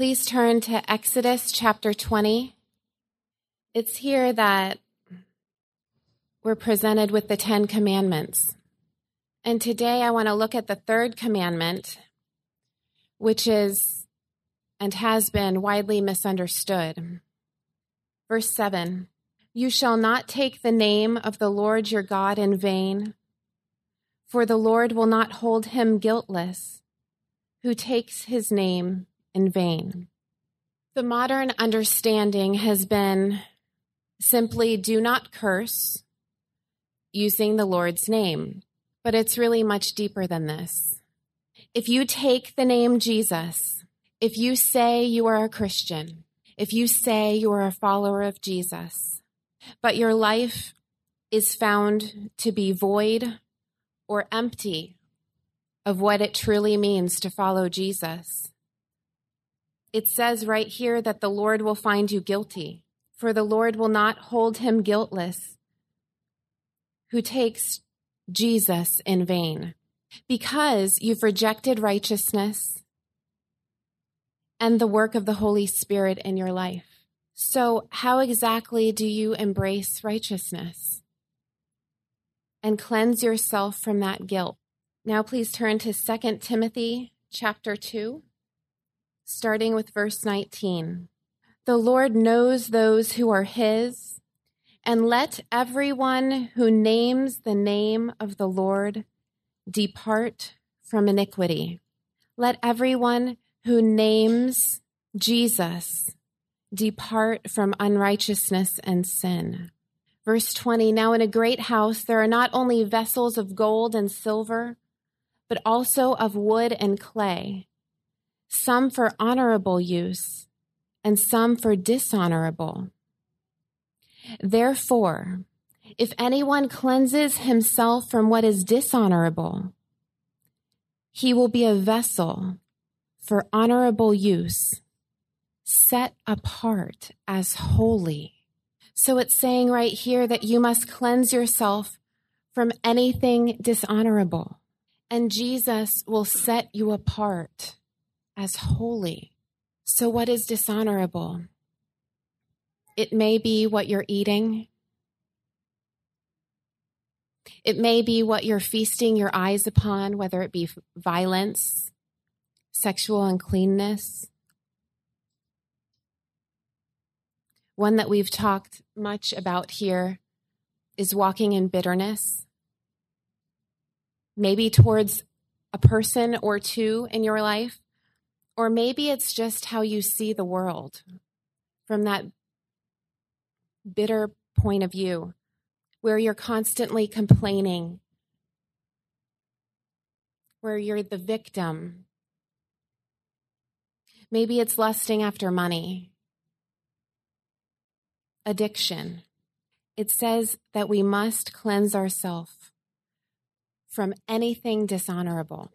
Please turn to Exodus chapter 20. It's here that we're presented with the Ten Commandments. And today I want to look at the third commandment, which is and has been widely misunderstood. Verse 7 You shall not take the name of the Lord your God in vain, for the Lord will not hold him guiltless who takes his name in vain. The modern understanding has been simply do not curse using the Lord's name, but it's really much deeper than this. If you take the name Jesus, if you say you are a Christian, if you say you are a follower of Jesus, but your life is found to be void or empty of what it truly means to follow Jesus, it says right here that the Lord will find you guilty, for the Lord will not hold him guiltless who takes Jesus in vain. Because you've rejected righteousness and the work of the Holy Spirit in your life. So, how exactly do you embrace righteousness and cleanse yourself from that guilt? Now, please turn to 2 Timothy chapter 2 starting with verse 19. The Lord knows those who are his, and let everyone who names the name of the Lord depart from iniquity. Let everyone who names Jesus depart from unrighteousness and sin. Verse 20 Now in a great house there are not only vessels of gold and silver, but also of wood and clay some for honorable use, and some for dishonorable. Therefore, if anyone cleanses himself from what is dishonorable, he will be a vessel for honorable use, set apart as holy. So it's saying right here that you must cleanse yourself from anything dishonorable, and Jesus will set you apart as holy. So, what is dishonorable? It may be what you're eating. It may be what you're feasting your eyes upon, whether it be violence, sexual uncleanness. One that we've talked much about here is walking in bitterness, maybe towards a person or two in your life, or maybe it's just how you see the world from that bitter point of view where you're constantly complaining, where you're the victim. Maybe it's lusting after money, addiction. It says that we must cleanse ourselves from anything dishonorable.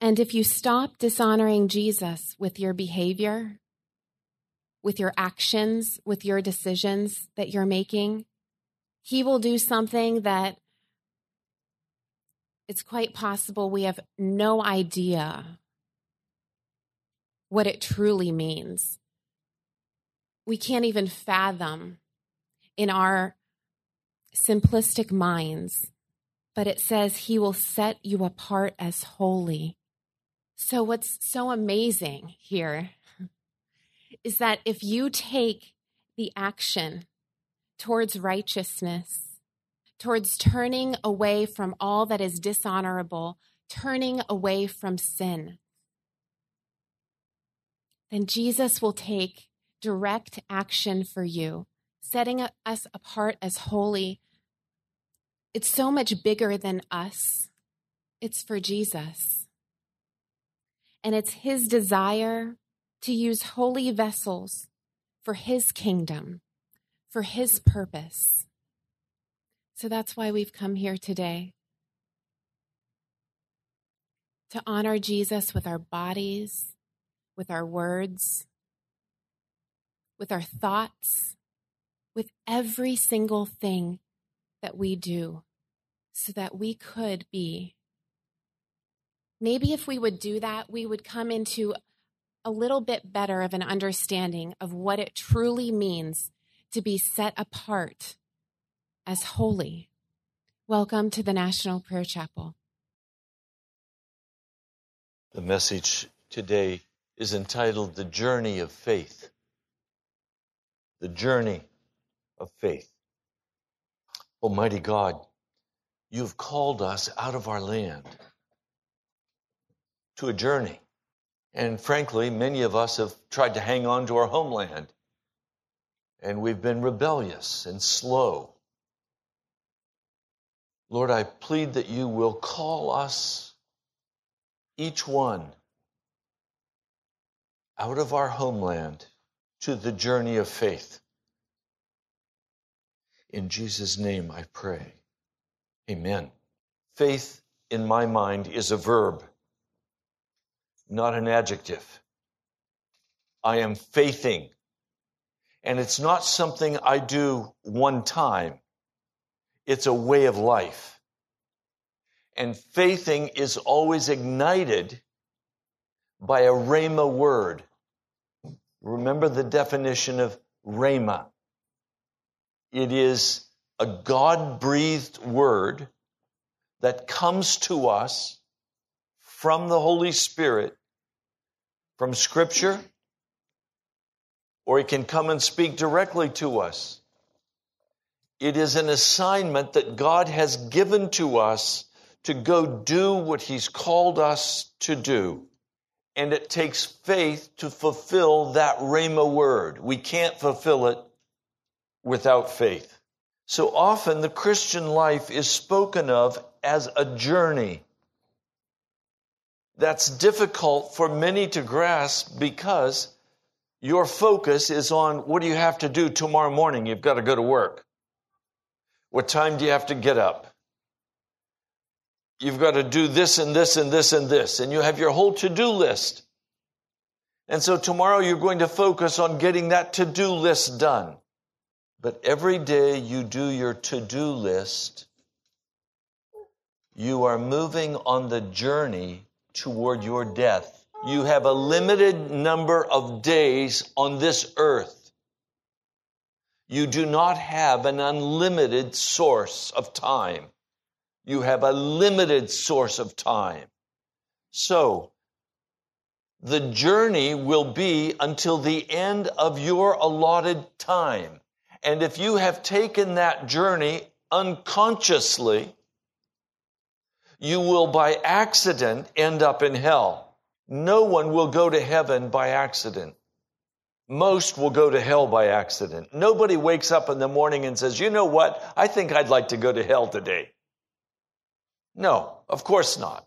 And if you stop dishonoring Jesus with your behavior, with your actions, with your decisions that you're making, he will do something that it's quite possible we have no idea what it truly means. We can't even fathom in our simplistic minds, but it says he will set you apart as holy. So, what's so amazing here is that if you take the action towards righteousness, towards turning away from all that is dishonorable, turning away from sin, then Jesus will take direct action for you, setting us apart as holy. It's so much bigger than us, it's for Jesus. And it's his desire to use holy vessels for his kingdom, for his purpose. So that's why we've come here today to honor Jesus with our bodies, with our words, with our thoughts, with every single thing that we do, so that we could be Maybe if we would do that, we would come into a little bit better of an understanding of what it truly means to be set apart as holy. Welcome to the National Prayer Chapel. The message today is entitled The Journey of Faith. The Journey of Faith. Almighty God, you've called us out of our land to a journey. And frankly, many of us have tried to hang on to our homeland. And we've been rebellious and slow. Lord, I plead that you will call us, each one, out of our homeland to the journey of faith. In Jesus' name I pray. Amen. Faith, in my mind, is a verb not an adjective. I am faithing. And it's not something I do one time. It's a way of life. And faithing is always ignited by a rhema word. Remember the definition of rhema. It is a God breathed word that comes to us from the Holy Spirit from Scripture, or He can come and speak directly to us. It is an assignment that God has given to us to go do what He's called us to do. And it takes faith to fulfill that Rhema word. We can't fulfill it without faith. So often the Christian life is spoken of as a journey that's difficult for many to grasp because your focus is on what do you have to do tomorrow morning? You've got to go to work. What time do you have to get up? You've got to do this and this and this and this, and you have your whole to do list. And so tomorrow you're going to focus on getting that to do list done. But every day you do your to do list, you are moving on the journey toward your death. You have a limited number of days on this earth. You do not have an unlimited source of time. You have a limited source of time. So, the journey will be until the end of your allotted time. And if you have taken that journey unconsciously, you will by accident end up in hell. No one will go to heaven by accident. Most will go to hell by accident. Nobody wakes up in the morning and says, you know what? I think I'd like to go to hell today. No, of course not.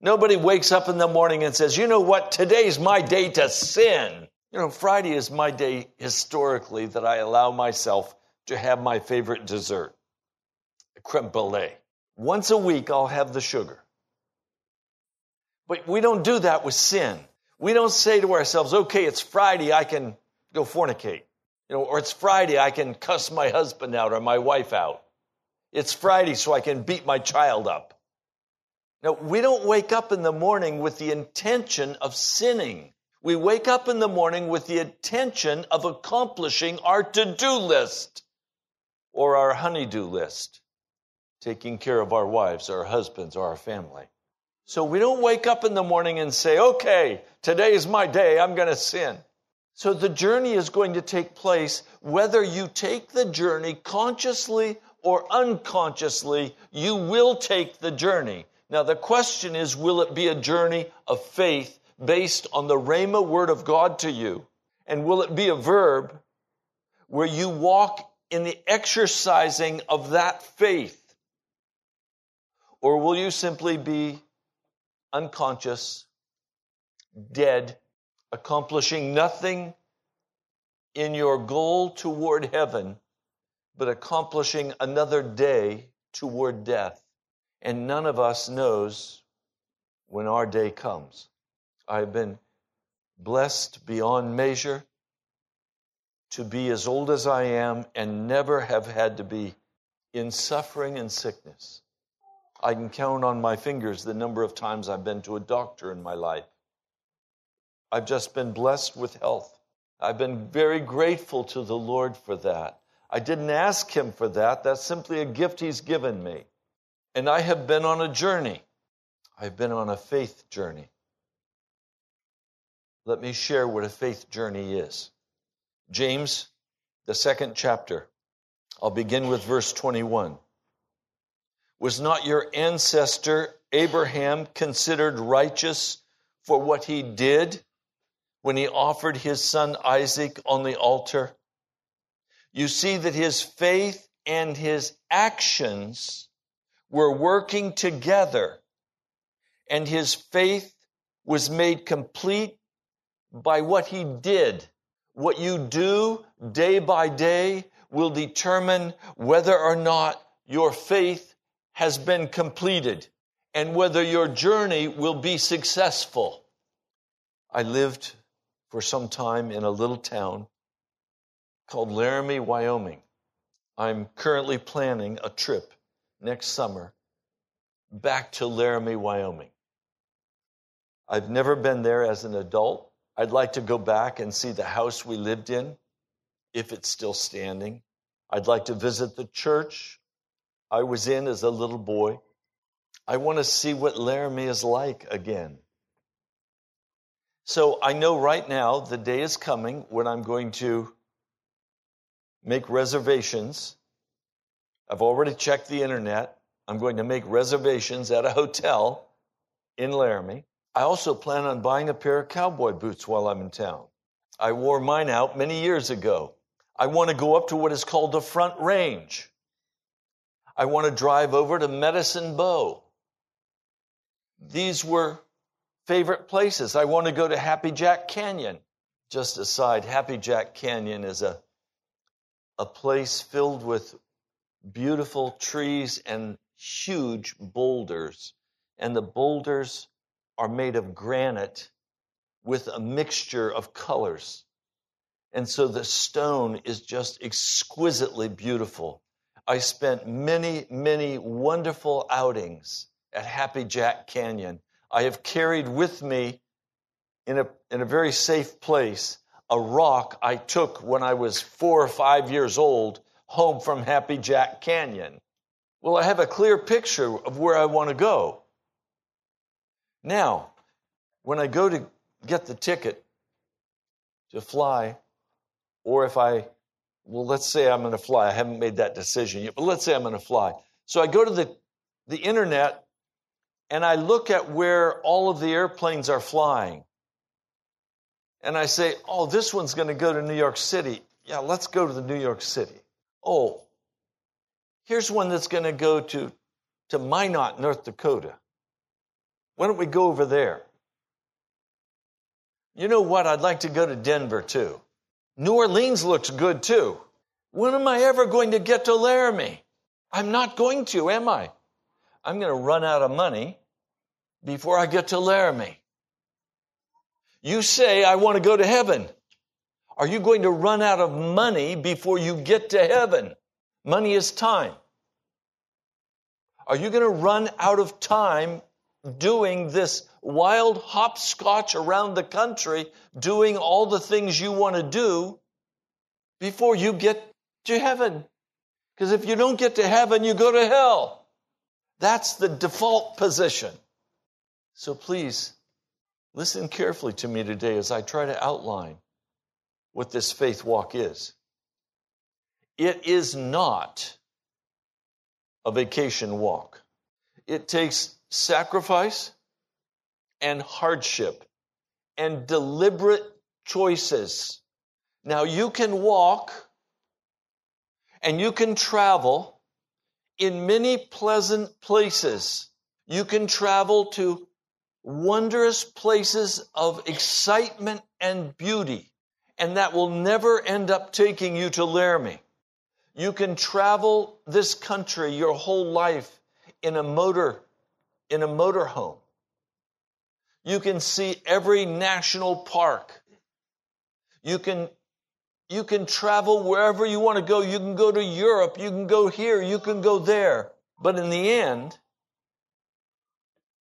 Nobody wakes up in the morning and says, you know what? Today's my day to sin. You know, Friday is my day historically that I allow myself to have my favorite dessert, creme brulee. Once a week, I'll have the sugar. But we don't do that with sin. We don't say to ourselves, okay, it's Friday, I can go fornicate. You know, or it's Friday, I can cuss my husband out or my wife out. It's Friday, so I can beat my child up. No, we don't wake up in the morning with the intention of sinning. We wake up in the morning with the intention of accomplishing our to do list or our honeydew list taking care of our wives, our husbands, or our family. So we don't wake up in the morning and say, okay, today is my day, I'm going to sin. So the journey is going to take place whether you take the journey consciously or unconsciously, you will take the journey. Now the question is, will it be a journey of faith based on the Rhema word of God to you? And will it be a verb where you walk in the exercising of that faith? Or will you simply be unconscious, mm-hmm. dead, accomplishing nothing in your goal toward heaven, but accomplishing another day toward death? And none of us knows when our day comes. I've been blessed beyond measure to be as old as I am and never have had to be in suffering and sickness. I can count on my fingers the number of times I've been to a doctor in my life. I've just been blessed with health. I've been very grateful to the Lord for that. I didn't ask Him for that. That's simply a gift He's given me. And I have been on a journey. I've been on a faith journey. Let me share what a faith journey is. James, the second chapter. I'll begin with verse 21. Was not your ancestor Abraham considered righteous for what he did when he offered his son Isaac on the altar? You see that his faith and his actions were working together, and his faith was made complete by what he did. What you do day by day will determine whether or not your faith has been completed and whether your journey will be successful. I lived for some time in a little town called Laramie, Wyoming. I'm currently planning a trip next summer back to Laramie, Wyoming. I've never been there as an adult. I'd like to go back and see the house we lived in, if it's still standing. I'd like to visit the church I was in as a little boy. I want to see what Laramie is like again. So I know right now the day is coming when I'm going to make reservations. I've already checked the internet. I'm going to make reservations at a hotel in Laramie. I also plan on buying a pair of cowboy boots while I'm in town. I wore mine out many years ago. I want to go up to what is called the Front Range. I want to drive over to Medicine Bow. These were favorite places. I want to go to Happy Jack Canyon. Just aside, Happy Jack Canyon is a, a place filled with beautiful trees and huge boulders. And the boulders are made of granite with a mixture of colors. And so the stone is just exquisitely beautiful. I spent many, many wonderful outings at Happy Jack Canyon. I have carried with me in a, in a very safe place a rock I took when I was four or five years old home from Happy Jack Canyon. Well, I have a clear picture of where I want to go. Now, when I go to get the ticket to fly, or if I, well, let's say I'm going to fly. I haven't made that decision yet, but let's say I'm going to fly. So I go to the, the internet and I look at where all of the airplanes are flying. And I say, oh, this one's going to go to New York City. Yeah, let's go to the New York City. Oh, here's one that's going to go to, to Minot, North Dakota. Why don't we go over there? You know what? I'd like to go to Denver too. New Orleans looks good too. When am I ever going to get to Laramie? I'm not going to, am I? I'm going to run out of money before I get to Laramie. You say, I want to go to heaven. Are you going to run out of money before you get to heaven? Money is time. Are you going to run out of time doing this wild hopscotch around the country, doing all the things you want to do before you get to heaven. Because if you don't get to heaven, you go to hell. That's the default position. So please, listen carefully to me today as I try to outline what this faith walk is. It is not a vacation walk. It takes sacrifice and hardship and deliberate choices. Now, you can walk and you can travel in many pleasant places. You can travel to wondrous places of excitement and beauty, and that will never end up taking you to Laramie. You can travel this country your whole life in a motor in a motorhome. You can see every national park. You can, you can travel wherever you want to go. You can go to Europe. You can go here. You can go there. But in the end,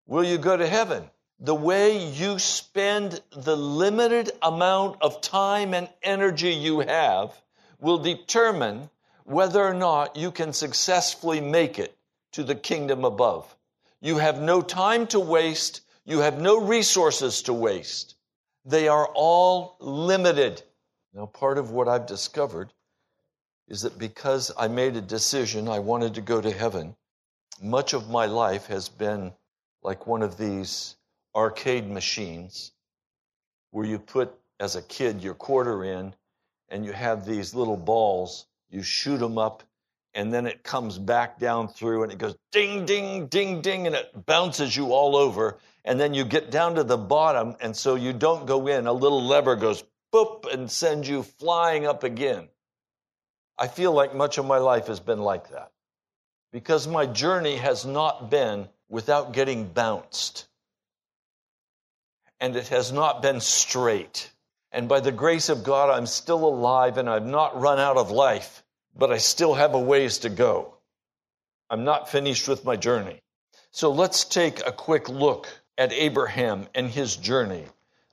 will you go to heaven? the way you spend the limited amount of time and energy you have will determine whether or not you can successfully make it to the kingdom above. You have no time to waste. You have no resources to waste. They are all limited. Now, part of what I've discovered is that because I made a decision, I wanted to go to heaven, much of my life has been like one of these arcade machines where you put, as a kid, your quarter in and you have these little balls, you shoot them up, and then it comes back down through and it goes ding, ding, ding, ding, and it bounces you all over. And then you get down to the bottom, and so you don't go in. A little lever goes boop and sends you flying up again. I feel like much of my life has been like that because my journey has not been without getting bounced. And it has not been straight. And by the grace of God, I'm still alive and I've not run out of life, but I still have a ways to go. I'm not finished with my journey. So let's take a quick look at Abraham and his journey.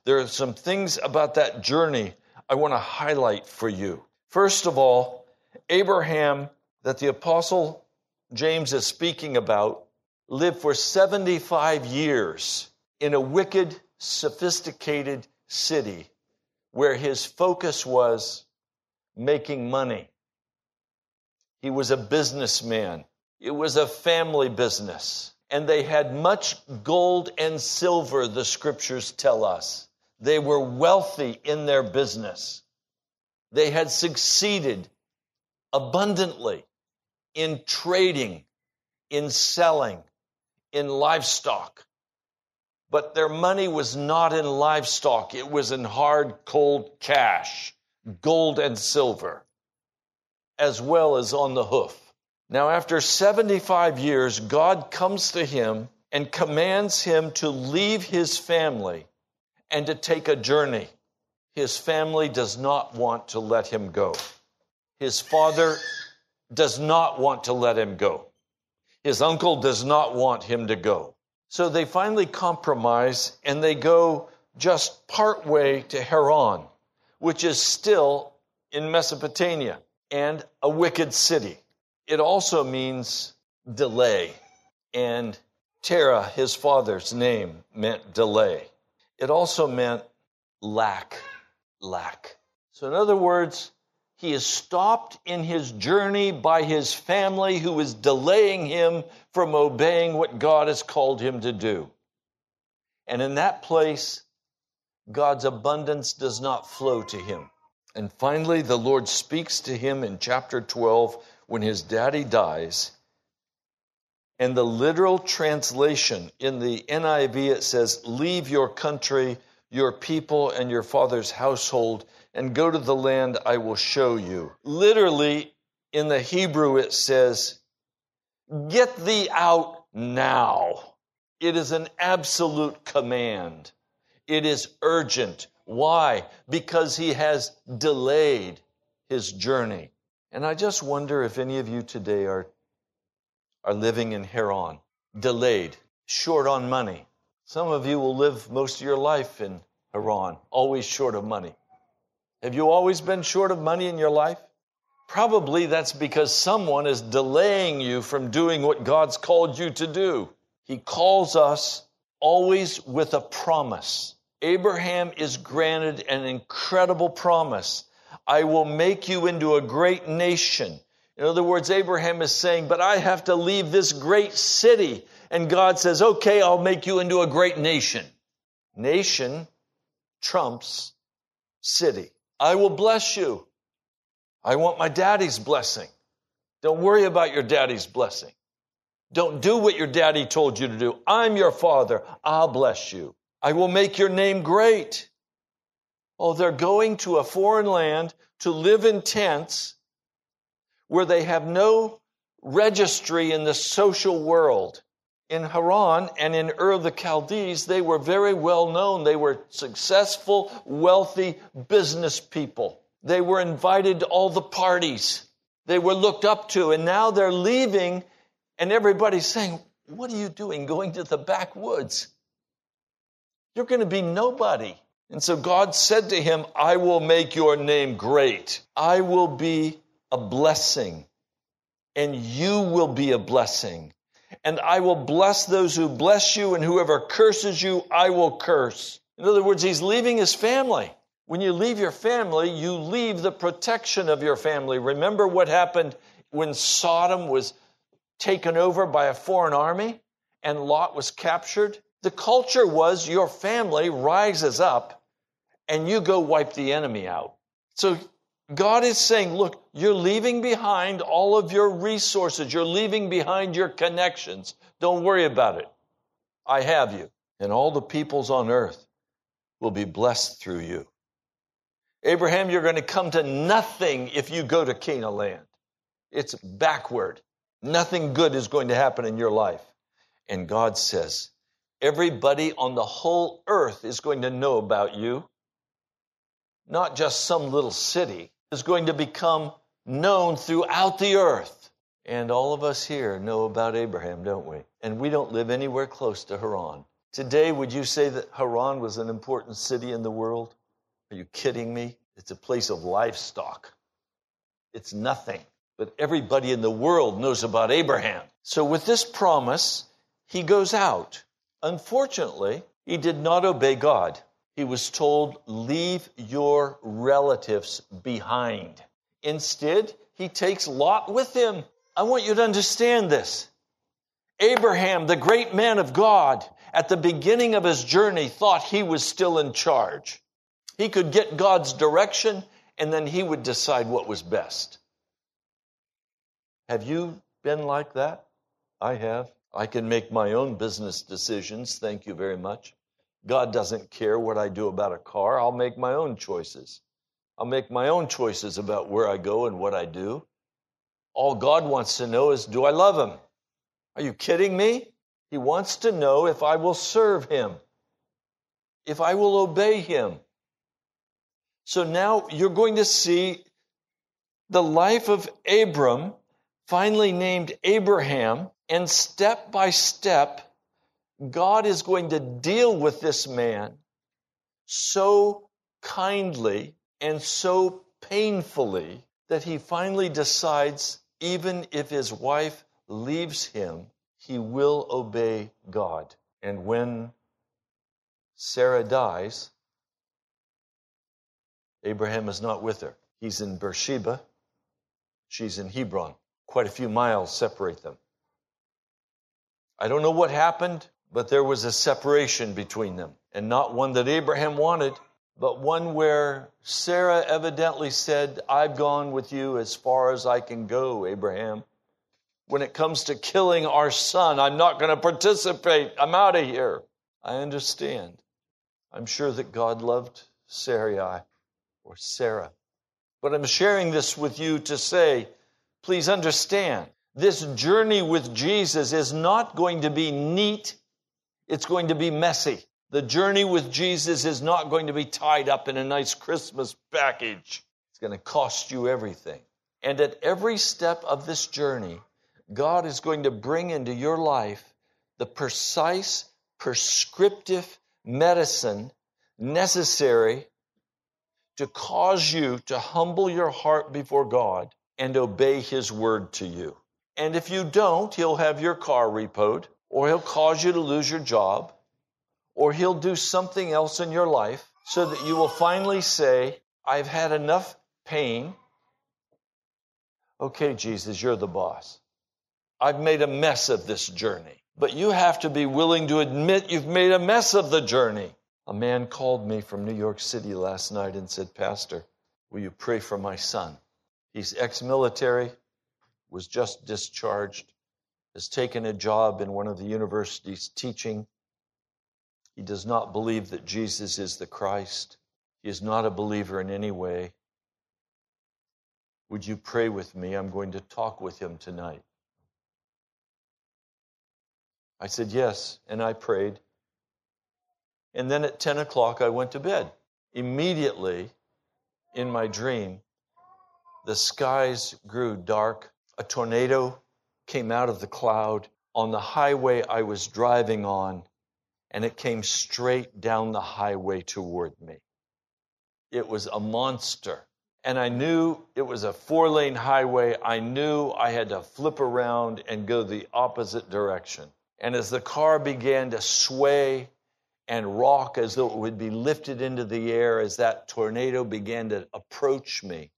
There are some things about that journey I want to highlight for you. First of all, Abraham, that the apostle James is speaking about, lived for 75 years in a wicked, sophisticated city where his focus was making money. He was a businessman. It was a family business. And they had much gold and silver, the scriptures tell us. They were wealthy in their business. They had succeeded abundantly in trading, in selling, in livestock. But their money was not in livestock, it was in hard, cold cash, gold and silver, as well as on the hoof. Now, after 75 years, God comes to him and commands him to leave his family and to take a journey. His family does not want to let him go. His father does not want to let him go. His uncle does not want him to go. So they finally compromise and they go just part way to Haran, which is still in Mesopotamia and a wicked city. It also means delay. And Terah, his father's name, meant delay. It also meant lack, lack. So, in other words, he is stopped in his journey by his family who is delaying him from obeying what God has called him to do. And in that place, God's abundance does not flow to him. And finally, the Lord speaks to him in chapter 12 when his daddy dies. And the literal translation in the NIV, it says, Leave your country, your people, and your father's household and go to the land I will show you. Literally, in the Hebrew, it says, Get thee out now. It is an absolute command. It is urgent. Why? Because he has delayed his journey. And I just wonder if any of you today are, are living in Haran, delayed, short on money. Some of you will live most of your life in Haran, always short of money. Have you always been short of money in your life? Probably that's because someone is delaying you from doing what God's called you to do. He calls us always with a promise. Abraham is granted an incredible promise. I will make you into a great nation. In other words, Abraham is saying, but I have to leave this great city. And God says, okay, I'll make you into a great nation. Nation trumps city. I will bless you. I want my daddy's blessing. Don't worry about your daddy's blessing. Don't do what your daddy told you to do. I'm your father. I'll bless you. I will make your name great. Oh, they're going to a foreign land to live in tents where they have no registry in the social world in Haran and in Ur of the Chaldees, they were very well known. They were successful, wealthy business people. They were invited to all the parties. They were looked up to, and now they're leaving, and everybody's saying, What are you doing going to the backwoods? You're going to be nobody. And so God said to him, I will make your name great. I will be a blessing, and you will be a blessing. And I will bless those who bless you, and whoever curses you, I will curse. In other words, he's leaving his family. When you leave your family, you leave the protection of your family. Remember what happened when Sodom was taken over by a foreign army and Lot was captured? The culture was your family rises up and you go wipe the enemy out. So God is saying, look, you're leaving behind all of your resources. You're leaving behind your connections. Don't worry about it. I have you. And all the peoples on earth will be blessed through you. Abraham, you're going to come to nothing if you go to Canaan land. It's backward. Nothing good is going to happen in your life. And God says, everybody on the whole earth is going to know about you. Not just some little city is going to become known throughout the earth. And all of us here know about Abraham, don't we? And we don't live anywhere close to Haran. Today, would you say that Haran was an important city in the world? Are you kidding me? It's a place of livestock. It's nothing. But everybody in the world knows about Abraham. So, with this promise, he goes out. Unfortunately, he did not obey God. He was told, Leave your relatives behind. Instead, he takes Lot with him. I want you to understand this. Abraham, the great man of God, at the beginning of his journey, thought he was still in charge. He could get God's direction and then he would decide what was best. Have you been like that? I have. I can make my own business decisions. Thank you very much. God doesn't care what I do about a car. I'll make my own choices. I'll make my own choices about where I go and what I do. All God wants to know is do I love Him? Are you kidding me? He wants to know if I will serve Him, if I will obey Him. So now you're going to see the life of Abram, finally named Abraham, and step by step, God is going to deal with this man so kindly and so painfully that he finally decides, even if his wife leaves him, he will obey God. And when Sarah dies, Abraham is not with her. He's in Beersheba. She's in Hebron. Quite a few miles separate them. I don't know what happened, but there was a separation between them. And not one that Abraham wanted, but one where Sarah evidently said, I've gone with you as far as I can go, Abraham. When it comes to killing our son, I'm not going to participate. I'm out of here. I understand. I'm sure that God loved Sarai or Sarah. But I'm sharing this with you to say, please understand, this journey with Jesus is not going to be neat, it's going to be messy. The journey with Jesus is not going to be tied up in a nice Christmas package. It's going to cost you everything. And at every step of this journey, God is going to bring into your life the precise, prescriptive medicine necessary to cause you to humble your heart before God and obey His word to you. And if you don't, He'll have your car repoed, or He'll cause you to lose your job, or He'll do something else in your life so that you will finally say, I've had enough pain. Okay, Jesus, you're the boss. I've made a mess of this journey. But you have to be willing to admit you've made a mess of the journey. A man called me from New York City last night and said, Pastor, will you pray for my son? He's ex military, was just discharged, has taken a job in one of the universities teaching. He does not believe that Jesus is the Christ. He is not a believer in any way. Would you pray with me? I'm going to talk with him tonight. I said, Yes, and I prayed. And then at 10 o'clock, I went to bed. Immediately in my dream, the skies grew dark. A tornado came out of the cloud on the highway I was driving on. and it came straight down the highway toward me. It was a monster. And I knew it was a four lane highway. I knew I had to flip around and go the opposite direction. And as the car began to sway and rock as though it would be lifted into the air as that tornado began to approach me,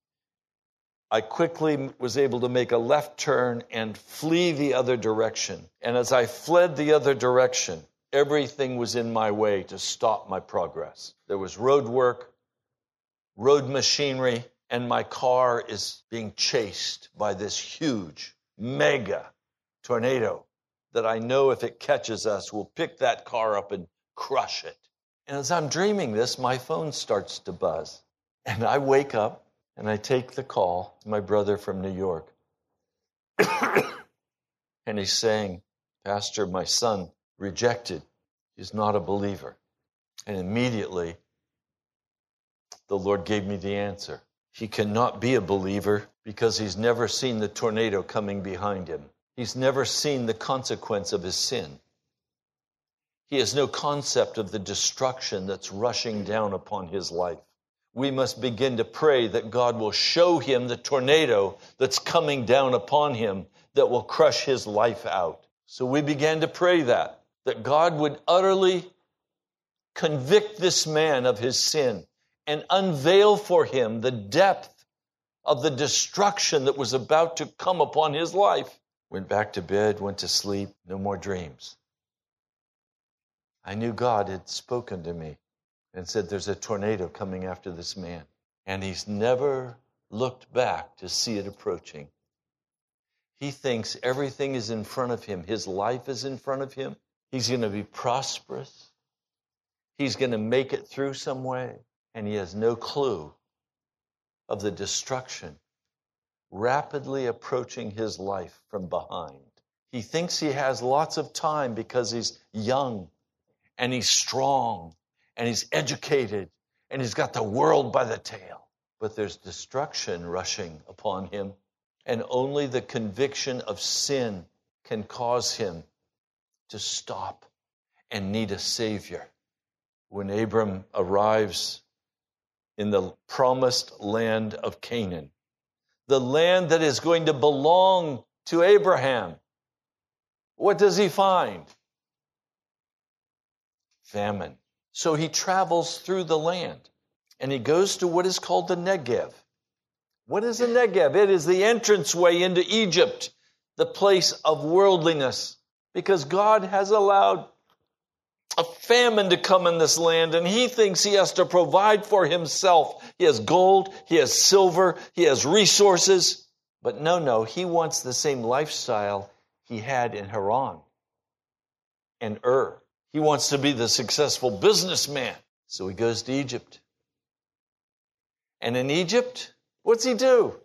I quickly was able to make a left turn and flee the other direction. And as I fled the other direction, everything was in my way to stop my progress. There was road work, road machinery, and my car is being chased by this huge, mega tornado that I know if it catches us will pick that car up and crush it. And as I'm dreaming this, my phone starts to buzz. And I wake up and I take the call my brother from New York. and he's saying, Pastor, my son rejected. He's not a believer. And immediately, the Lord gave me the answer. He cannot be a believer because he's never seen the tornado coming behind him. He's never seen the consequence of his sin. He has no concept of the destruction that's rushing down upon his life. We must begin to pray that God will show him the tornado that's coming down upon him that will crush his life out. So we began to pray that, that God would utterly convict this man of his sin and unveil for him the depth of the destruction that was about to come upon his life. Went back to bed, went to sleep, no more dreams. I knew God had spoken to me and said, There's a tornado coming after this man. And he's never looked back to see it approaching. He thinks everything is in front of him, his life is in front of him. He's going to be prosperous, he's going to make it through some way and he has no clue of the destruction rapidly approaching his life from behind. He thinks he has lots of time because he's young and he's strong and he's educated and he's got the world by the tail. But there's destruction rushing upon him, and only the conviction of sin can cause him to stop and need a Savior. When Abram arrives in the promised land of Canaan, the land that is going to belong to Abraham. What does he find? Famine. So he travels through the land and he goes to what is called the Negev. What is the Negev? It is the entranceway into Egypt, the place of worldliness, because God has allowed a famine to come in this land, and he thinks he has to provide for himself. He has gold, he has silver, he has resources. But no, no, he wants the same lifestyle he had in Haran and Ur. He wants to be the successful businessman. So he goes to Egypt. And in Egypt, what's he do?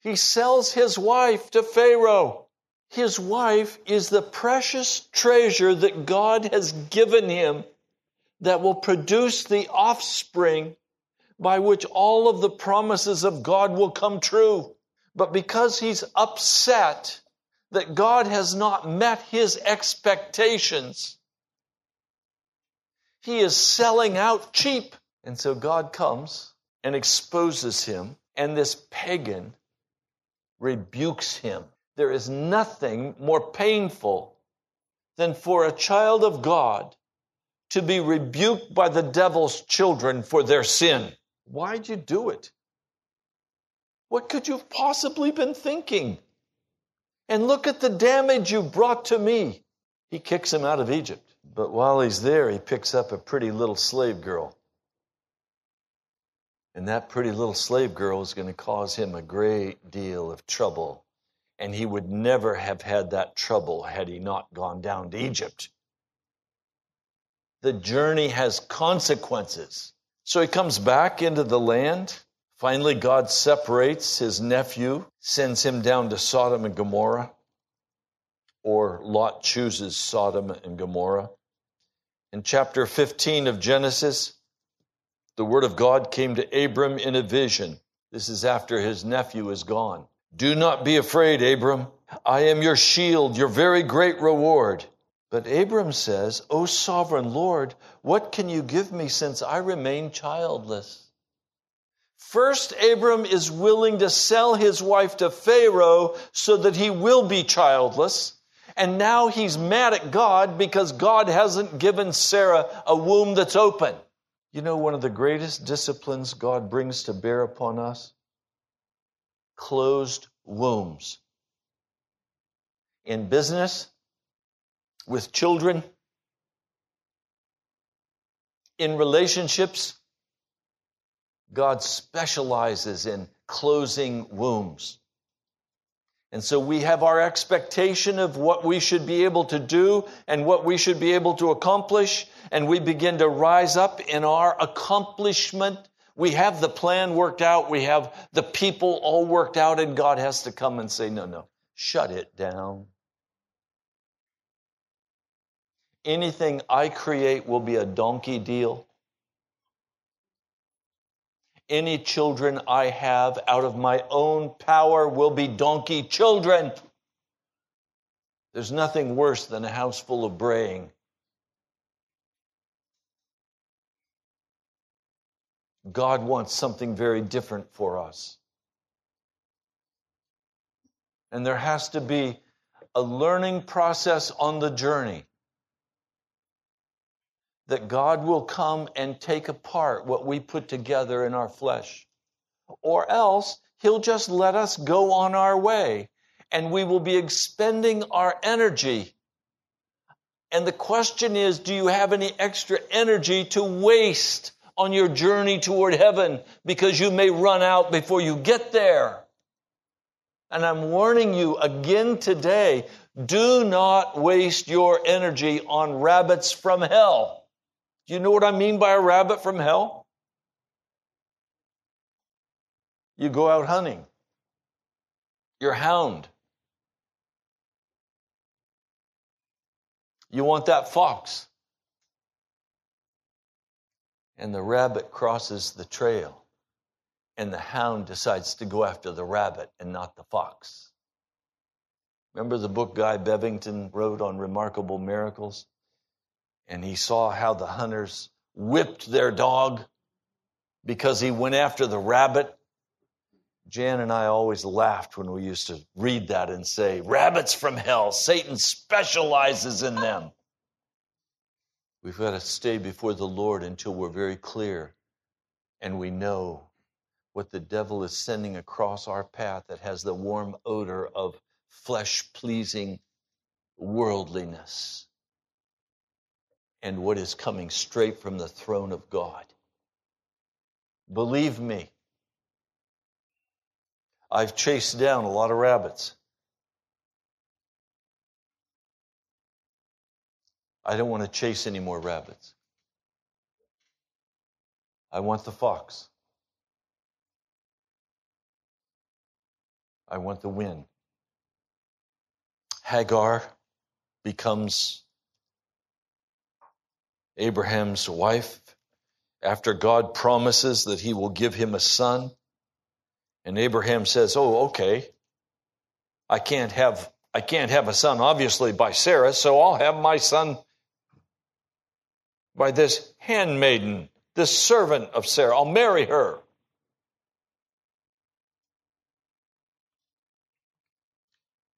He sells his wife to Pharaoh. His wife is the precious treasure that God has given him that will produce the offspring by which all of the promises of God will come true. But because he's upset that God has not met his expectations, he is selling out cheap. And so God comes and exposes him, and this pagan rebukes him. There is nothing more painful than for a child of God to be rebuked by the devil's children for their sin. Why'd you do it? What could you have possibly been thinking? And look at the damage you brought to me. He kicks him out of Egypt. But while he's there, he picks up a pretty little slave girl. And that pretty little slave girl is going to cause him a great deal of trouble and he would never have had that trouble had he not gone down to Egypt. The journey has consequences. So he comes back into the land. Finally, God separates his nephew, sends him down to Sodom and Gomorrah, or Lot chooses Sodom and Gomorrah. In chapter 15 of Genesis, the word of God came to Abram in a vision. This is after his nephew is gone. Do not be afraid, Abram. I am your shield, your very great reward. But Abram says, O sovereign Lord, what can you give me since I remain childless? First, Abram is willing to sell his wife to Pharaoh so that he will be childless. And now he's mad at God because God hasn't given Sarah a womb that's open. You know, one of the greatest disciplines God brings to bear upon us? Closed wombs. In business, with children, in relationships. God specializes in closing wombs. And so we have our expectation of what we should be able to do and what we should be able to accomplish, and we begin to rise up in our accomplishment. We have the plan worked out, we have the people all worked out, and God has to come and say, No, no, shut it down anything I create will be a donkey deal. Any children I have out of my own power will be donkey children. There's nothing worse than a house full of braying. God wants something very different for us. And there has to be a learning process on the journey that God will come and take apart what we put together in our flesh. Or else, He'll just let us go on our way and we will be expending our energy. And the question is do you have any extra energy to waste on your journey toward heaven? Because you may run out before you get there. And I'm warning you again today do not waste your energy on rabbits from hell. Do you know what I mean by a rabbit from hell? You go out hunting. You're hound. You want that fox. And the rabbit crosses the trail, and the hound decides to go after the rabbit and not the fox. Remember the book Guy Bevington wrote on remarkable miracles? And he saw how the hunters whipped their dog because he went after the rabbit. Jan and I always laughed when we used to read that and say, Rabbits from hell, Satan specializes in them. We've got to stay before the Lord until we're very clear and we know what the devil is sending across our path that has the warm odor of flesh pleasing worldliness and what is coming straight from the throne of God. Believe me, I've chased down a lot of rabbits. I don't want to chase any more rabbits. I want the fox. I want the wind. Hagar becomes Abraham's wife after God promises that he will give him a son. And Abraham says, "Oh, okay. I can't have I can't have a son obviously by Sarah, so I'll have my son by this handmaiden, this servant of Sarah. I'll marry her."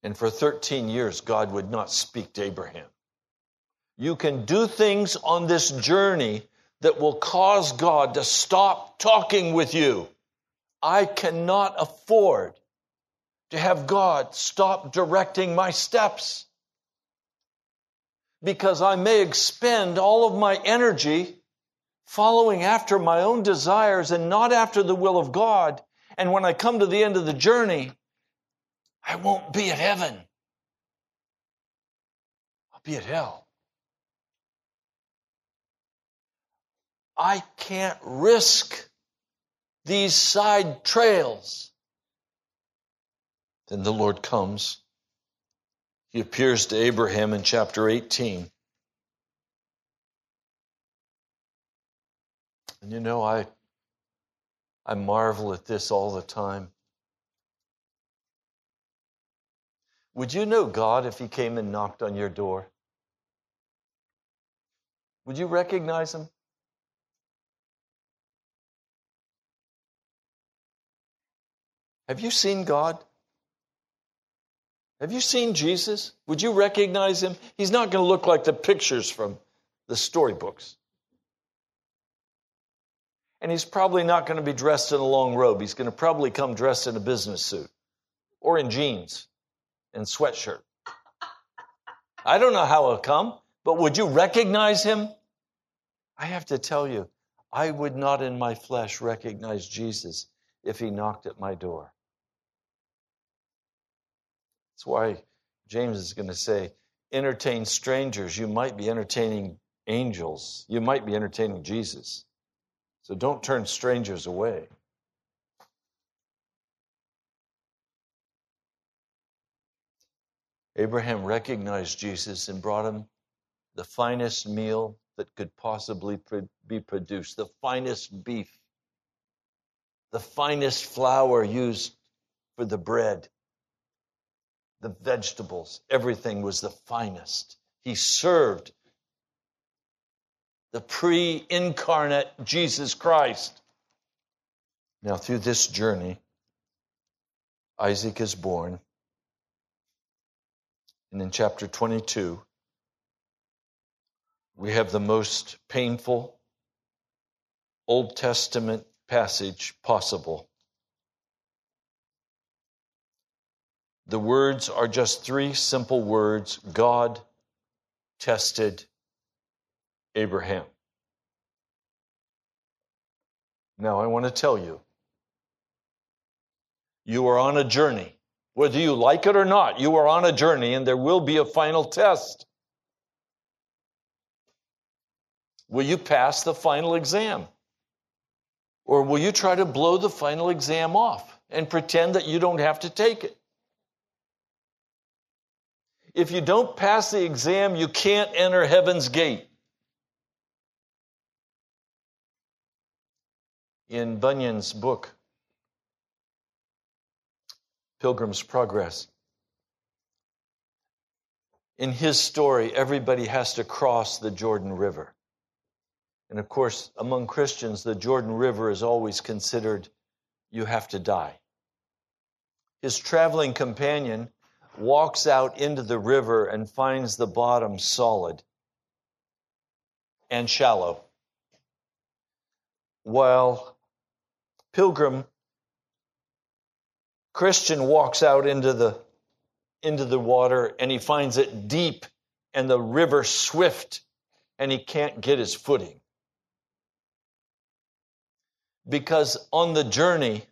And for 13 years God would not speak to Abraham. You can do things on this journey that will cause God to stop talking with you. I cannot afford to have God stop directing my steps because I may expend all of my energy following after my own desires and not after the will of God. And when I come to the end of the journey, I won't be at heaven. I'll be at hell. I can't risk these side trails. Then the Lord comes. He appears to Abraham in chapter 18. And you know, I, I marvel at this all the time. Would you know God if He came and knocked on your door? Would you recognize him? Have you seen God? Have you seen Jesus? Would you recognize him? He's not going to look like the pictures from the storybooks. And he's probably not going to be dressed in a long robe. He's going to probably come dressed in a business suit or in jeans and sweatshirt. I don't know how he'll come, but would you recognize him? I have to tell you, I would not in my flesh recognize Jesus if he knocked at my door. That's why James is going to say, entertain strangers. You might be entertaining angels, you might be entertaining Jesus. So don't turn strangers away. Abraham recognized Jesus and brought him the finest meal that could possibly be produced, the finest beef, the finest flour used for the bread, the vegetables, everything was the finest. He served the pre incarnate Jesus Christ. Now, through this journey, Isaac is born. And in chapter 22, we have the most painful Old Testament passage possible. The words are just three simple words God tested Abraham. Now, I want to tell you, you are on a journey. Whether you like it or not, you are on a journey and there will be a final test. Will you pass the final exam? Or will you try to blow the final exam off and pretend that you don't have to take it? If you don't pass the exam, you can't enter heaven's gate. In Bunyan's book, Pilgrim's Progress, in his story, everybody has to cross the Jordan River. And of course, among Christians, the Jordan River is always considered you have to die. His traveling companion walks out into the river and finds the bottom solid and shallow. While Pilgrim Christian walks out into the into the water and he finds it deep and the river swift and he can't get his footing because on the journey,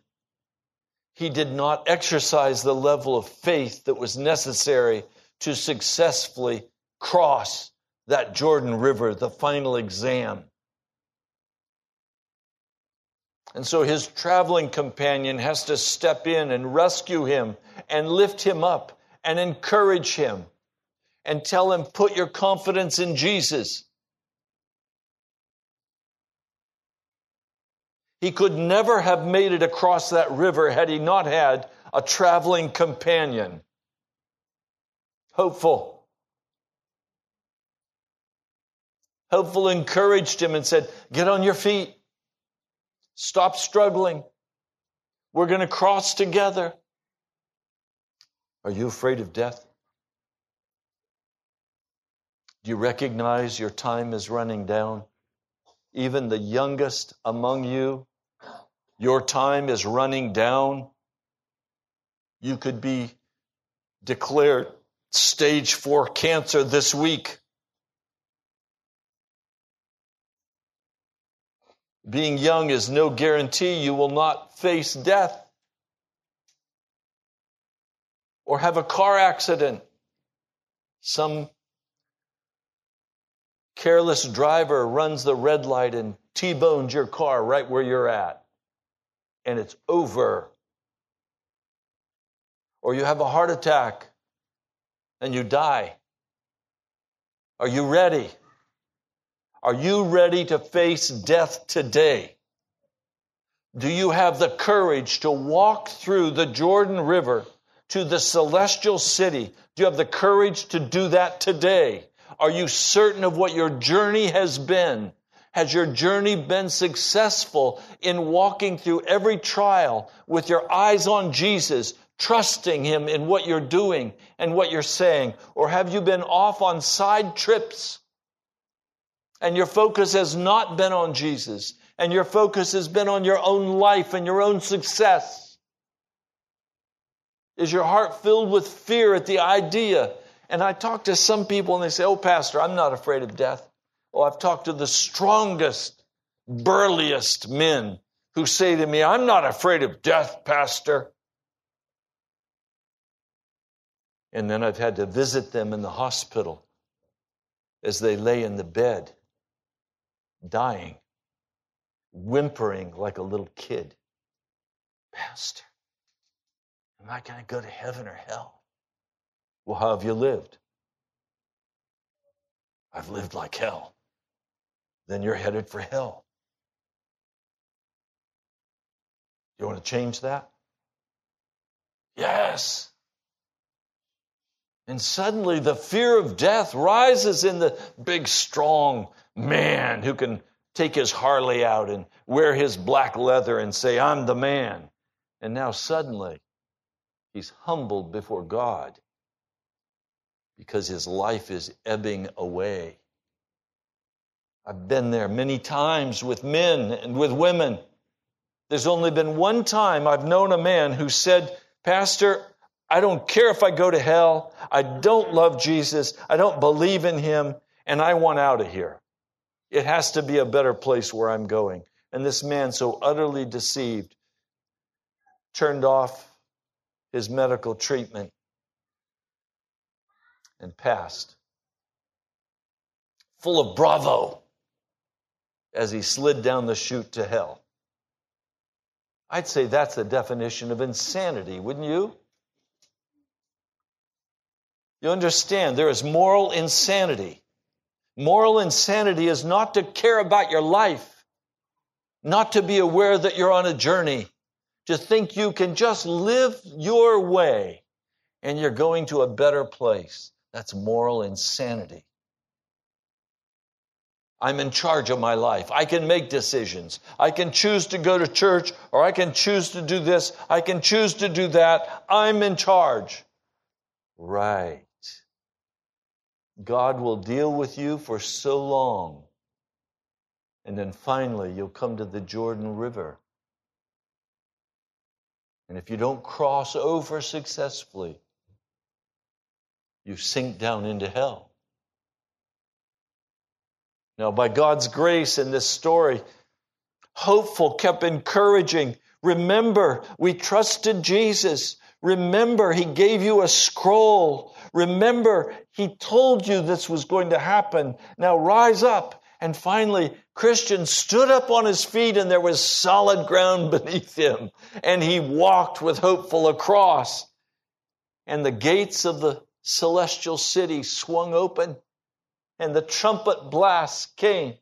he did not exercise the level of faith that was necessary to successfully cross that Jordan River, the final exam. And so his traveling companion has to step in and rescue him and lift him up and encourage him and tell him, put your confidence in Jesus. He could never have made it across that river had he not had a traveling companion. Hopeful. Hopeful encouraged him and said, Get on your feet. Stop struggling. We're going to cross together. Are you afraid of death? Do you recognize your time is running down? Even the youngest among you your time is running down. You could be declared stage four cancer this week. Being young is no guarantee you will not face death or have a car accident. Some careless driver runs the red light and T bones your car right where you're at and it's over. Or you have a heart attack and you die. Are you ready? Are you ready to face death today? Do you have the courage to walk through the Jordan River to the celestial city? Do you have the courage to do that today? Are you certain of what your journey has been? Has your journey been successful in walking through every trial with your eyes on Jesus, trusting Him in what you're doing and what you're saying? Or have you been off on side trips and your focus has not been on Jesus and your focus has been on your own life and your own success? Is your heart filled with fear at the idea? And I talk to some people and they say, Oh, Pastor, I'm not afraid of death. Oh, I've talked to the strongest, burliest men who say to me, I'm not afraid of death, Pastor. And then I've had to visit them in the hospital as they lay in the bed, dying, whimpering like a little kid. Pastor, am I going to go to heaven or hell? Well, how have you lived? I've lived like hell. Then you're headed for hell. You want to change that? Yes. And suddenly the fear of death rises in the big, strong man who can take his Harley out and wear his black leather and say, I'm the man. And now suddenly he's humbled before God because his life is ebbing away. I've been there many times with men and with women. There's only been one time I've known a man who said, Pastor, I don't care if I go to hell. I don't love Jesus. I don't believe in him, and I want out of here. It has to be a better place where I'm going. And this man, so utterly deceived, turned off his medical treatment and passed. Full of bravo as he slid down the chute to hell. I'd say that's the definition of insanity, wouldn't you? You understand, there is moral insanity. Moral insanity is not to care about your life, not to be aware that you're on a journey, to think you can just live your way and you're going to a better place. That's moral insanity. I'm in charge of my life. I can make decisions. I can choose to go to church or I can choose to do this. I can choose to do that. I'm in charge. Right. God will deal with you for so long. And then finally, you'll come to the Jordan River. And if you don't cross over successfully, you sink down into hell. Now, by God's grace in this story, Hopeful kept encouraging. Remember, we trusted Jesus. Remember, He gave you a scroll. Remember, He told you this was going to happen. Now rise up. And finally, Christian stood up on his feet and there was solid ground beneath him. And he walked with hopeful across. And the gates of the celestial city swung open and the trumpet blast came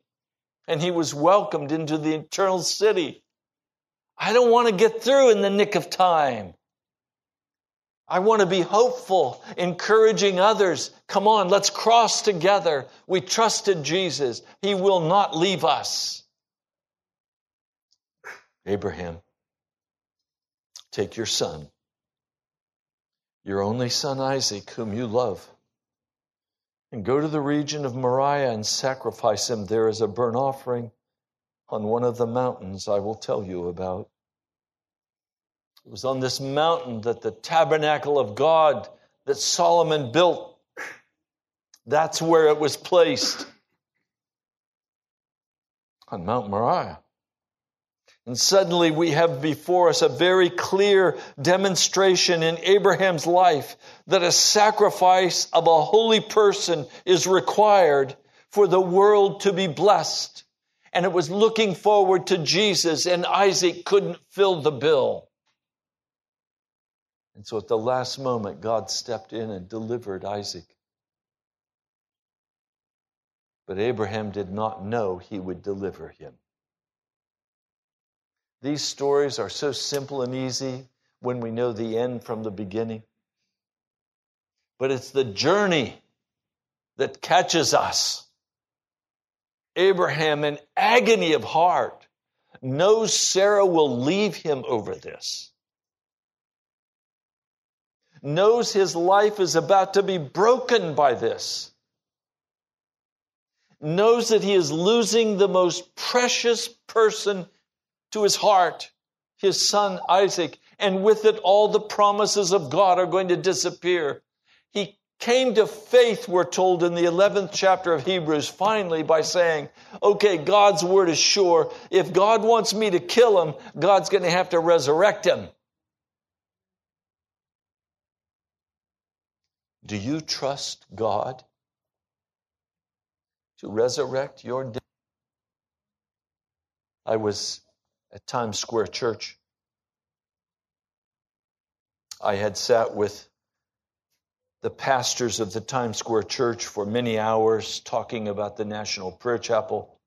and he was welcomed into the eternal city. I don't want to get through in the nick of time. I want to be hopeful, encouraging others. Come on, let's cross together. We trusted Jesus. He will not leave us. Abraham, take your son, your only son Isaac, whom you love, and go to the region of Moriah and sacrifice him there as a burnt offering on one of the mountains I will tell you about. It was on this mountain that the tabernacle of God that Solomon built, that's where it was placed. On Mount Moriah. And suddenly we have before us a very clear demonstration in Abraham's life that a sacrifice of a holy person is required for the world to be blessed. And it was looking forward to Jesus, and Isaac couldn't fill the bill. And so at the last moment, God stepped in and delivered Isaac. But Abraham did not know he would deliver him. These stories are so simple and easy when we know the end from the beginning. But it's the journey that catches us. Abraham, in agony of heart, knows Sarah will leave him over this. Knows his life is about to be broken by this. Knows that he is losing the most precious person to his heart, his son Isaac, and with it all the promises of God are going to disappear. He came to faith, we're told in the 11th chapter of Hebrews, finally by saying, okay, God's word is sure. If God wants me to kill him, God's going to have to resurrect him. Do you trust God to resurrect your dead? I was at Times Square Church. I had sat with the pastors of the Times Square Church for many hours talking about the National Prayer Chapel.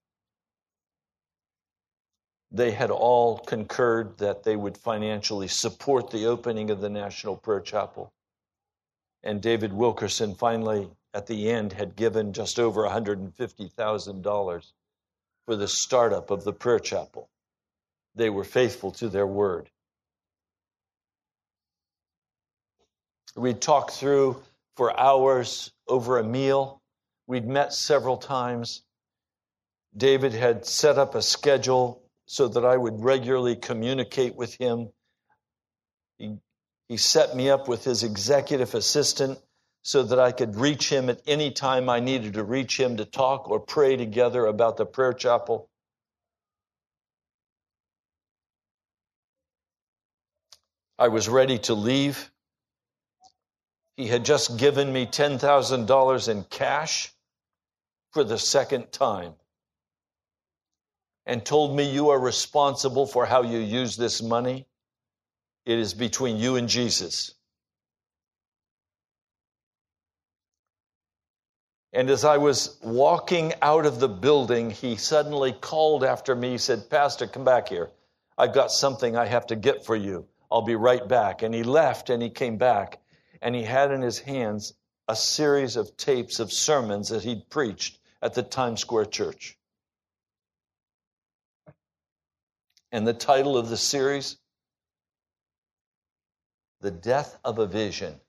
They had all concurred that they would financially support the opening of the National Prayer Chapel. And David Wilkerson finally, at the end, had given just over $150,000 for the startup of the prayer chapel. They were faithful to their word. We'd talked through for hours over a meal. We'd met several times. David had set up a schedule so that I would regularly communicate with him. He, he set me up with his executive assistant so that I could reach him at any time I needed to reach him to talk or pray together about the prayer chapel. I was ready to leave. He had just given me $10,000 in cash for the second time and told me, You are responsible for how you use this money. It is between you and Jesus. And as I was walking out of the building, he suddenly called after me. He said, Pastor, come back here. I've got something I have to get for you. I'll be right back. And he left and he came back and he had in his hands a series of tapes of sermons that he'd preached at the Times Square Church. And the title of the series, The Death of a Vision.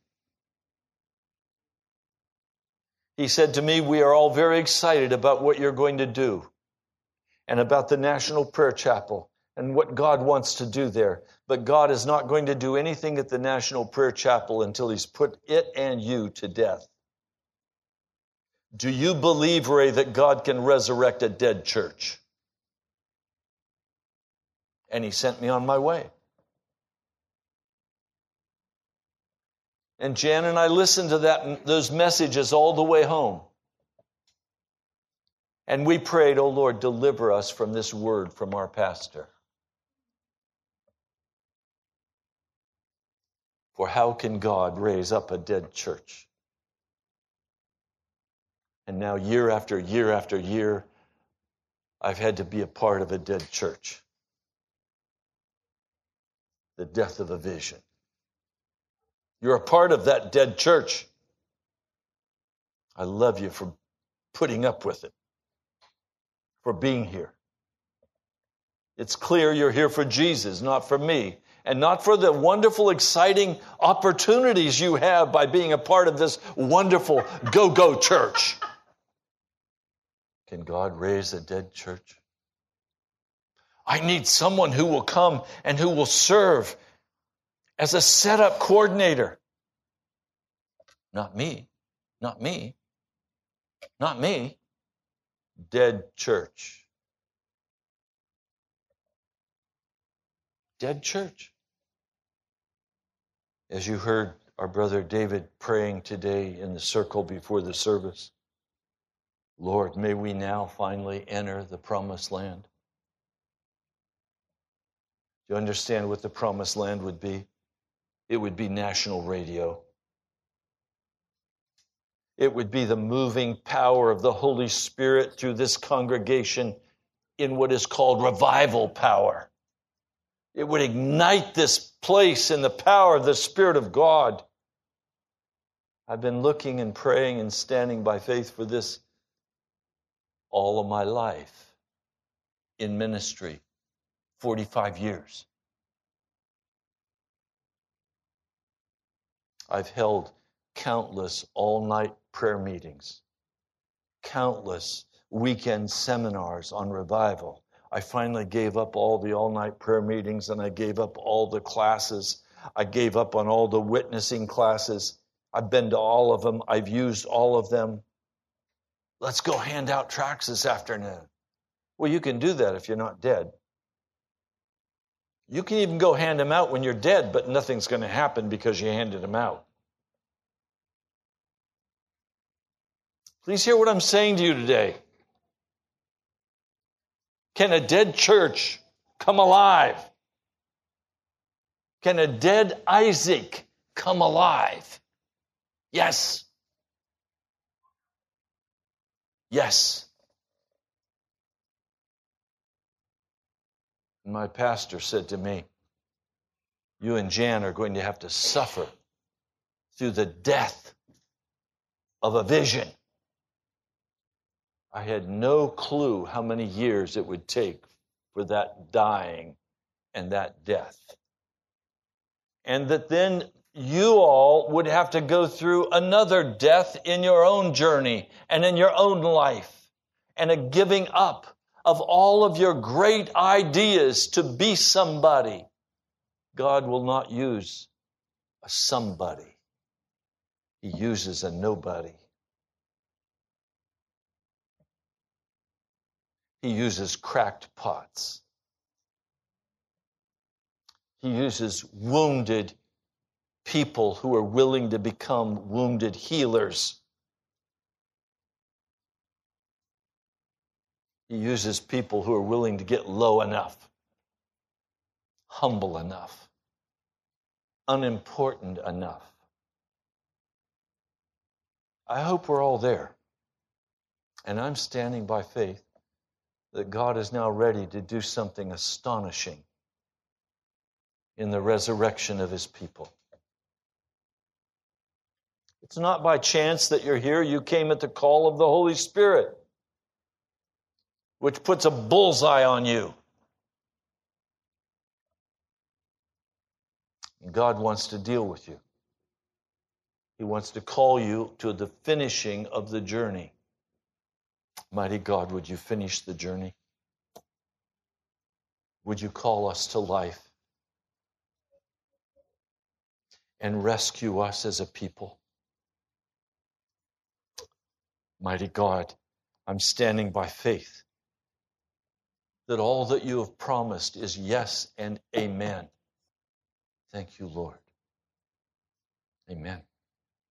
He said to me, We are all very excited about what you're going to do and about the National Prayer Chapel and what God wants to do there. But God is not going to do anything at the National Prayer Chapel until He's put it and you to death. Do you believe, Ray, that God can resurrect a dead church? And He sent me on my way. And Jan and I listened to that, those messages all the way home. And we prayed, Oh Lord, deliver us from this word from our pastor. For how can God raise up a dead church? And now, year after year after year, I've had to be a part of a dead church. The death of a vision. You're a part of that dead church. I love you for putting up with it, for being here. It's clear you're here for Jesus, not for me and not for the wonderful, exciting opportunities you have by being a part of this wonderful go go church. Can God raise a dead church? I need someone who will come and who will serve as a setup coordinator. Not me. Not me. Not me. Dead church. Dead church. As you heard our brother David praying today in the circle before the service, Lord, may we now finally enter the promised land. Do you understand what the promised land would be? It would be national radio. It would be the moving power of the Holy Spirit through this congregation in what is called revival power. It would ignite this place in the power of the Spirit of God. I've been looking and praying and standing by faith for this all of my life in ministry 45 years. I've held countless all night prayer meetings, countless weekend seminars on revival. I finally gave up all the all night prayer meetings and I gave up all the classes. I gave up on all the witnessing classes. I've been to all of them, I've used all of them. Let's go hand out tracts this afternoon. Well, you can do that if you're not dead. You can even go hand them out when you're dead, but nothing's going to happen because you handed them out. Please hear what I'm saying to you today. Can a dead church come alive? Can a dead Isaac come alive? Yes. Yes. My pastor said to me, You and Jan are going to have to suffer through the death of a vision. I had no clue how many years it would take for that dying and that death. And that then you all would have to go through another death in your own journey and in your own life and a giving up of all of your great ideas to be somebody. God will not use a somebody. He uses a nobody. He uses cracked pots. He uses wounded people who are willing to become wounded healers. He uses people who are willing to get low enough, humble enough, unimportant enough. I hope we're all there. And I'm standing by faith that God is now ready to do something astonishing in the resurrection of his people. It's not by chance that you're here. You came at the call of the Holy Spirit, which puts a bullseye on you. God wants to deal with you. He wants to call you to the finishing of the journey. Mighty God, would you finish the journey? Would you call us to life and rescue us as a people? Mighty God, I'm standing by faith that all that you have promised is yes and amen. Thank you, Lord. Amen.